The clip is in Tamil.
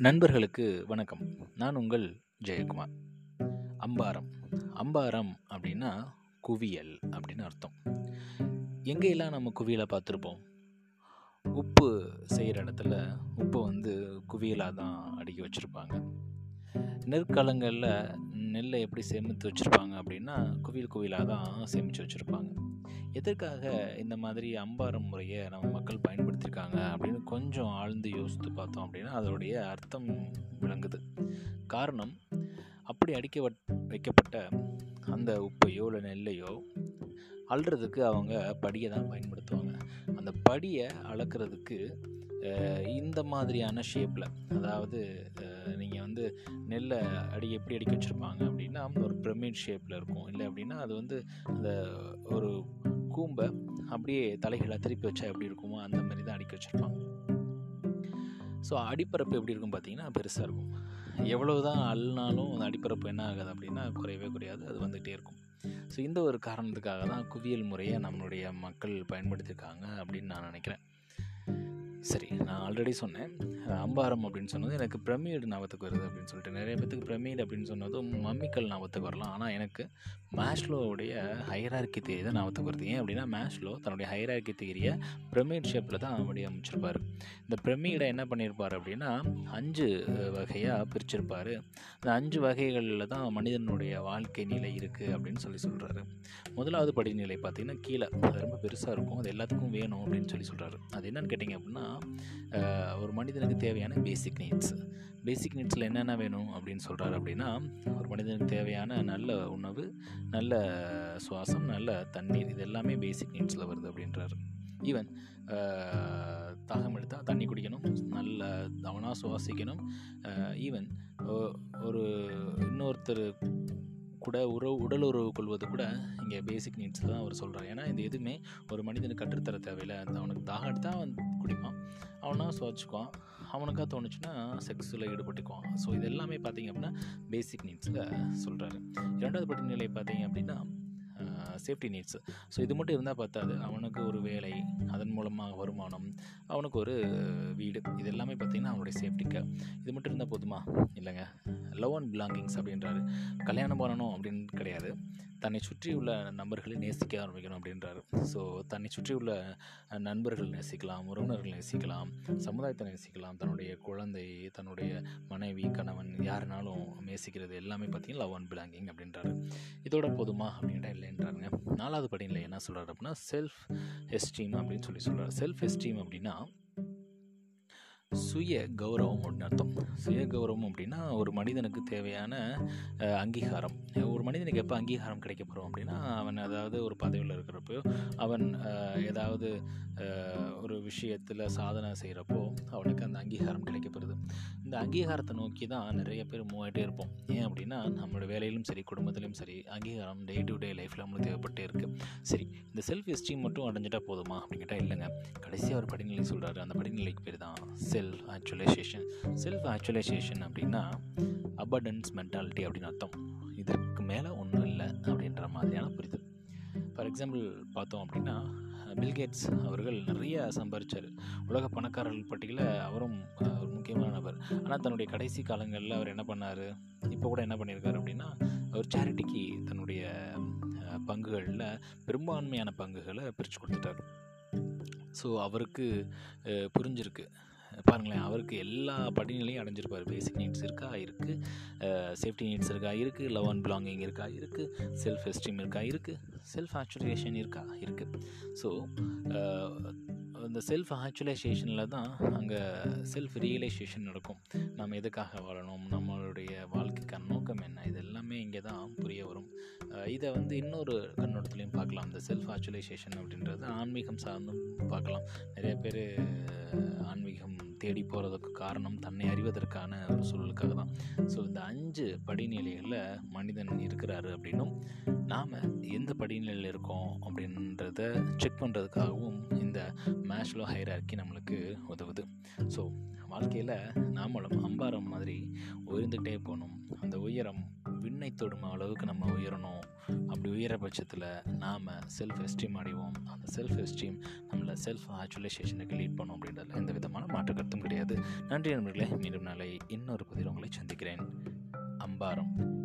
நண்பர்களுக்கு வணக்கம். நான் உங்கள் ஜெயக்குமார். அம்பாரம். அம்பாரம் அப்படின்னா குவியல் அப்படின்னு அர்த்தம். எங்கெல்லாம் நம்ம குவியலை பார்த்துருப்போம்? உப்பு செய்கிற இடத்துல உப்பை வந்து குவியலாக தான் அடுக்கி வச்சுருப்பாங்க. நெற்காலங்களில் நெல்லை எப்படி சேமித்து வச்சுருப்பாங்க அப்படின்னா குவியல் குவியலாக தான் சேமித்து வச்சுருப்பாங்க. எதற்காக இந்த மாதிரி அம்பாரம் முறையை நம்ம மக்கள் பயன்படுத்தியிருக்காங்க அப்படின்னு கொஞ்சம் ஆழ்ந்து யோசித்து பார்த்தோம் அப்படின்னா அதோடைய அர்த்தம் விளங்குது. காரணம் அப்படி அடிக்க வைக்கப்பட்ட அந்த உப்பையோ இல்லை நெல்லையோ அள்ளுறதுக்கு அவங்க படியை தான் பயன்படுத்துவாங்க. அந்த படியை அளக்கிறதுக்கு இந்த மாதிரியான ஷேப்பில் அதாவது நீங்கள் வந்து நெல்லை அடி எப்படி அடிக்க வச்சுருப்பாங்க அப்படின்னா ஒரு பிரமிட் ஷேப்பில் இருக்கும். இல்லை அப்படின்னா அது வந்து அந்த ஒரு கூம்பை அப்படியே தலைகளை திருப்பி வச்சா எப்படி இருக்குமோ அந்த மாதிரி தான் அடிக்க வச்சுருப்பாங்க. ஸோ அடிப்பரப்பு எப்படி இருக்கும் பார்த்தீங்கன்னா பெருசாக இருக்கும். எவ்வளவு தான் அள்ளினாலும் அந்த அடிப்பரப்பு என்ன ஆகாது அப்படின்னா குறையவே குறையாது. அது வந்துகிட்டே இருக்கும். ஸோ இந்த ஒரு காரணத்துக்காக தான் குவியல் முறையை நம்மளுடைய மக்கள் பயன்படுத்தியிருக்காங்க அப்படின்னு நான் நினைக்கிறேன். சரி நான் ஆல்ரெடி சொன்னேன். அம்பாரம் அப்படின்னு சொன்னது எனக்கு பிரமிடு ஞாபகத்துக்கு வருது அப்படின்னு சொல்லிட்டு. நிறைய பேத்துக்கு பிரமிடு அப்படின்னு சொன்னதும் மம்மிக்கல் ஞாபகத்துக்கு வரலாம். ஆனால் எனக்கு மேஷ்லோவுடைய ஹைரார்கி தேரி தான் ஞாபகத்துக்கு வருது. ஏன் அப்படின்னா மேஷ்லோ தன்னுடைய ஹைரார்கி தேரியை பிரமிட் ஷேப்பில் தான் அப்படி அமைச்சிருப்பார் இந்த பிரமிடை என்ன பண்ணியிருப்பார் அப்படின்னா அஞ்சு வகையாக பிரிச்சிருப்பார். அந்த அஞ்சு வகைகளில் தான் மனிதனுடைய வாழ்க்கை நிலை இருக்குது அப்படின்னு சொல்லி சொல்கிறாரு முதலாவது படிநிலை பார்த்திங்கன்னா கீழே. அது ரொம்ப பெருசாக இருக்கும். அது எல்லாத்துக்கும் வேணும் அப்படின்னு சொல்லி சொல்கிறாரு அது என்னென்னு கேட்டிங்க அப்படின்னா ஒரு மனிதனுக்கு தேவையான பேசிக் நீட்ஸ் பேசிக் நீட்ஸில் என்னென்ன வேணும் அப்படின்னு சொல்கிறாரு அப்படின்னா ஒரு மனிதனுக்கு தேவையான நல்ல உணவு நல்ல சுவாசம் நல்ல தண்ணீர் இது எல்லாமே பேசிக் நீட்ஸில் வருது அப்படின்றாரு. ஈவன் தாகம் எடுத்தால் தண்ணி குடிக்கணும் நல்ல தவனாக சுவாசிக்கணும். ஈவன் ஒரு இன்னொருத்தர் கூட உறவு உடல் உறவு கொள்வது கூட இங்கே பேசிக் நீட்ஸ் தான் அவர் சொல்கிறார் ஏன்னா இது எதுவுமே ஒரு மனிதனுக்கு கற்றுத்தர தேவையில்லை. அந்த அவனுக்கு தாகம் எடுத்தால் அவன் அவனாக சுவாச்சிக்குவான் அவனுக்காக தோணுச்சுன்னா செக்ஸில் ஈடுபட்டுக்குவான். ஸோ இது எல்லாமே பார்த்தீங்க அப்படின்னா பேசிக் நீட்ஸில் சொல்கிறாரு இரண்டாவது படிநிலை பார்த்தீங்க அப்படின்னா சேஃப்டி நீட்ஸு ஸோ இது மட்டும் இருந்தால் பார்த்தாது அவனுக்கு ஒரு வேலை அதன் மூலமாக வருமானம் அவனுக்கு ஒரு வீடு இது எல்லாமே பார்த்திங்கன்னா அவனுடைய சேஃப்டிக்கு இது மட்டும் இருந்தால் போதுமா? இல்லைங்க. லவ் அண்ட் பிலாங்கிங்ஸ் அப்படின்றாரு. கல்யாணம் பண்ணணும் அப்படின்னு கிடையாது. தன்னை சுற்றி உள்ள நண்பர்களை நேசிக்க ஆரம்பிக்கணும் அப்படின்றாரு. ஸோ தன்னை சுற்றி உள்ள நண்பர்கள் நேசிக்கலாம் உறவினர்கள் நேசிக்கலாம் சமுதாயத்தை நேசிக்கலாம். தன்னுடைய குழந்தை தன்னுடைய மனைவி கணவன் யாருனாலும் நேசிக்கிறது எல்லாமே பார்த்தீங்கன்னா லவ் அண்ட் பிலாங்கிங் அப்படின்றாரு. இதோட போதுமா அப்படின்ட்டா இல்லைன்றாருங்க. நாலாவது படியில் என்ன சொல்கிறாரு அப்படின்னா செல்ஃப் எஸ்டீம் அப்படின்னு சொல்லி சொல்கிறார் செல்ஃப் எஸ்டீம் அப்படின்னா சுய கௌரவம் அப்படின்னு அர்த்தம். சுய கௌரவம் அப்படின்னா ஒரு மனிதனுக்கு தேவையான அங்கீகாரம். ஒரு மனிதனுக்கு எப்போ அங்கீகாரம் கிடைக்கப்படும் அப்படின்னா அவன் அதாவது ஒரு பதவியில் இருக்கிறப்போ அவன் ஏதாவது ஒரு விஷயத்தில் சாதனை செய்கிறப்போ அவளுக்கு அந்த அங்கீகாரம் கிடைக்கப்படுது. இந்த அங்கீகாரத்தை நோக்கி தான் நிறைய பேர் மூவ் ஆகிட்டே இருப்போம். ஏன் அப்படின்னா நம்மளோட வேலையிலும் சரி குடும்பத்திலையும் சரி அங்கீகாரம் டே டு டே லைஃப்பில் நம்மளுக்கு தேவைப்பட்டே இருக்குது சரி இந்த செல்ஃப் எஸ்டீம் மட்டும் அடைஞ்சிட்டா போதுமா அப்படின்னு கேட்டால் இல்லைங்க. கடைசியாக ஒரு படிநிலை சொல்கிறாரு அந்த படிநிலைக்கு பேர் தான் செல்ஃப் ஆக்சுவலைசேஷன் செல்ஃப் ஆக்சுவலைசேஷன் அப்படின்னா அபடன்ஸ் மென்டாலிட்டி அப்படின்னு அர்த்தம். இதற்கு மேலே ஒன்றும் இல்லை அப்படின்ற மாதிரியான புரிதல். ஃபார் எக்ஸாம்பிள் பார்த்தோம் அப்படின்னா பில்கேட்ஸ் அவர்கள் நிறைய சம்பாதிச்சார் உலக பணக்காரர்கள் பட்டியலில் அவரும் ஒரு முக்கியமான நபர். ஆனால் தன்னுடைய கடைசி காலங்களில் அவர் என்ன பண்ணார்? இப்போ கூட என்ன பண்ணியிருக்காரு அப்படின்னா அவர் சேரிட்டிக்கு தன்னுடைய பங்குகளில் பெரும்பான்மையான பங்குகளை பிரித்து கொடுத்துட்டார். ஸோ அவருக்கு புரிஞ்சிருக்கு. பாருங்களேன் அவருக்கு எல்லா படிநிலையும் அடைஞ்சிருப்பார். பேசிக் நீட்ஸ் இருக்கா? இருக்குது சேஃப்டி நீட்ஸ் இருக்கா? இருக்குது லவ் அண்ட் பிலாங்கிங் இருக்கா? இருக்குது செல்ஃப் எஸ்டீம் இருக்கா. இருக்குது செல்ஃப் ஆக்சுவலைசேஷன் இருக்கா. இருக்குது ஸோ uh, இந்த செல்ஃப் ஆக்சுவலைசேஷனில் தான் அங்கே செல்ஃப் ரியலைசேஷன் நடக்கும். நம்ம எதுக்காக வாழணும்? நம்மளுடைய வாழ்க்கைக்கான நோக்கம் என்ன? இது எல்லாமே இங்கே தான் புரிய வரும். இதை வந்து இன்னொரு கண்ணோட்டத்துலையும் பார்க்கலாம். இந்த செல்ஃப் ஆக்சுவலைசேஷன் அப்படின்றது ஆன்மீகம் சார்ந்தும் பார்க்கலாம். நிறைய பேர் ஆன்மீகம் தேடி போகிறதுக்கு காரணம் தன்னை அறிவதற்கான ஒரு சூழலுக்காக தான். ஸோ இந்த அஞ்சு படிநிலைகளில் மனிதன் இருக்கிறாரு அப்படின்னும் நாம் எந்த படிநிலையில் இருக்கோம் அப்படின்றத செக் பண்ணுறதுக்காகவும் இந்த மேஷ்லோ ஹைரார்க்கி நம்மளுக்கு உதவுது. ஸோ வாழ்க்கையில் நாமளும் அம்பாரம் மாதிரி உயர்ந்துகிட்டே போகணும். அந்த உயரம் விண்ணை தொடும் அளவுக்கு நம்ம உயரணும். அப்படி உயர பட்சத்தில் நாம் செல்ஃப் எஸ்டீம் அடைவோம். அந்த செல்ஃப் எஸ்டீம் நம்மளை செல்ஃப் ஆக்சுவலைசேஷனுக்கு லீட் பண்ணும் அப்படின்றதுல எந்த விதமான மாற்று கருத்தும் கிடையாது. நன்றி நண்பர்களே மீண்டும் நாளை இன்னொரு பதிவில் உங்களை சந்திக்கிறேன். அம்பாரம்.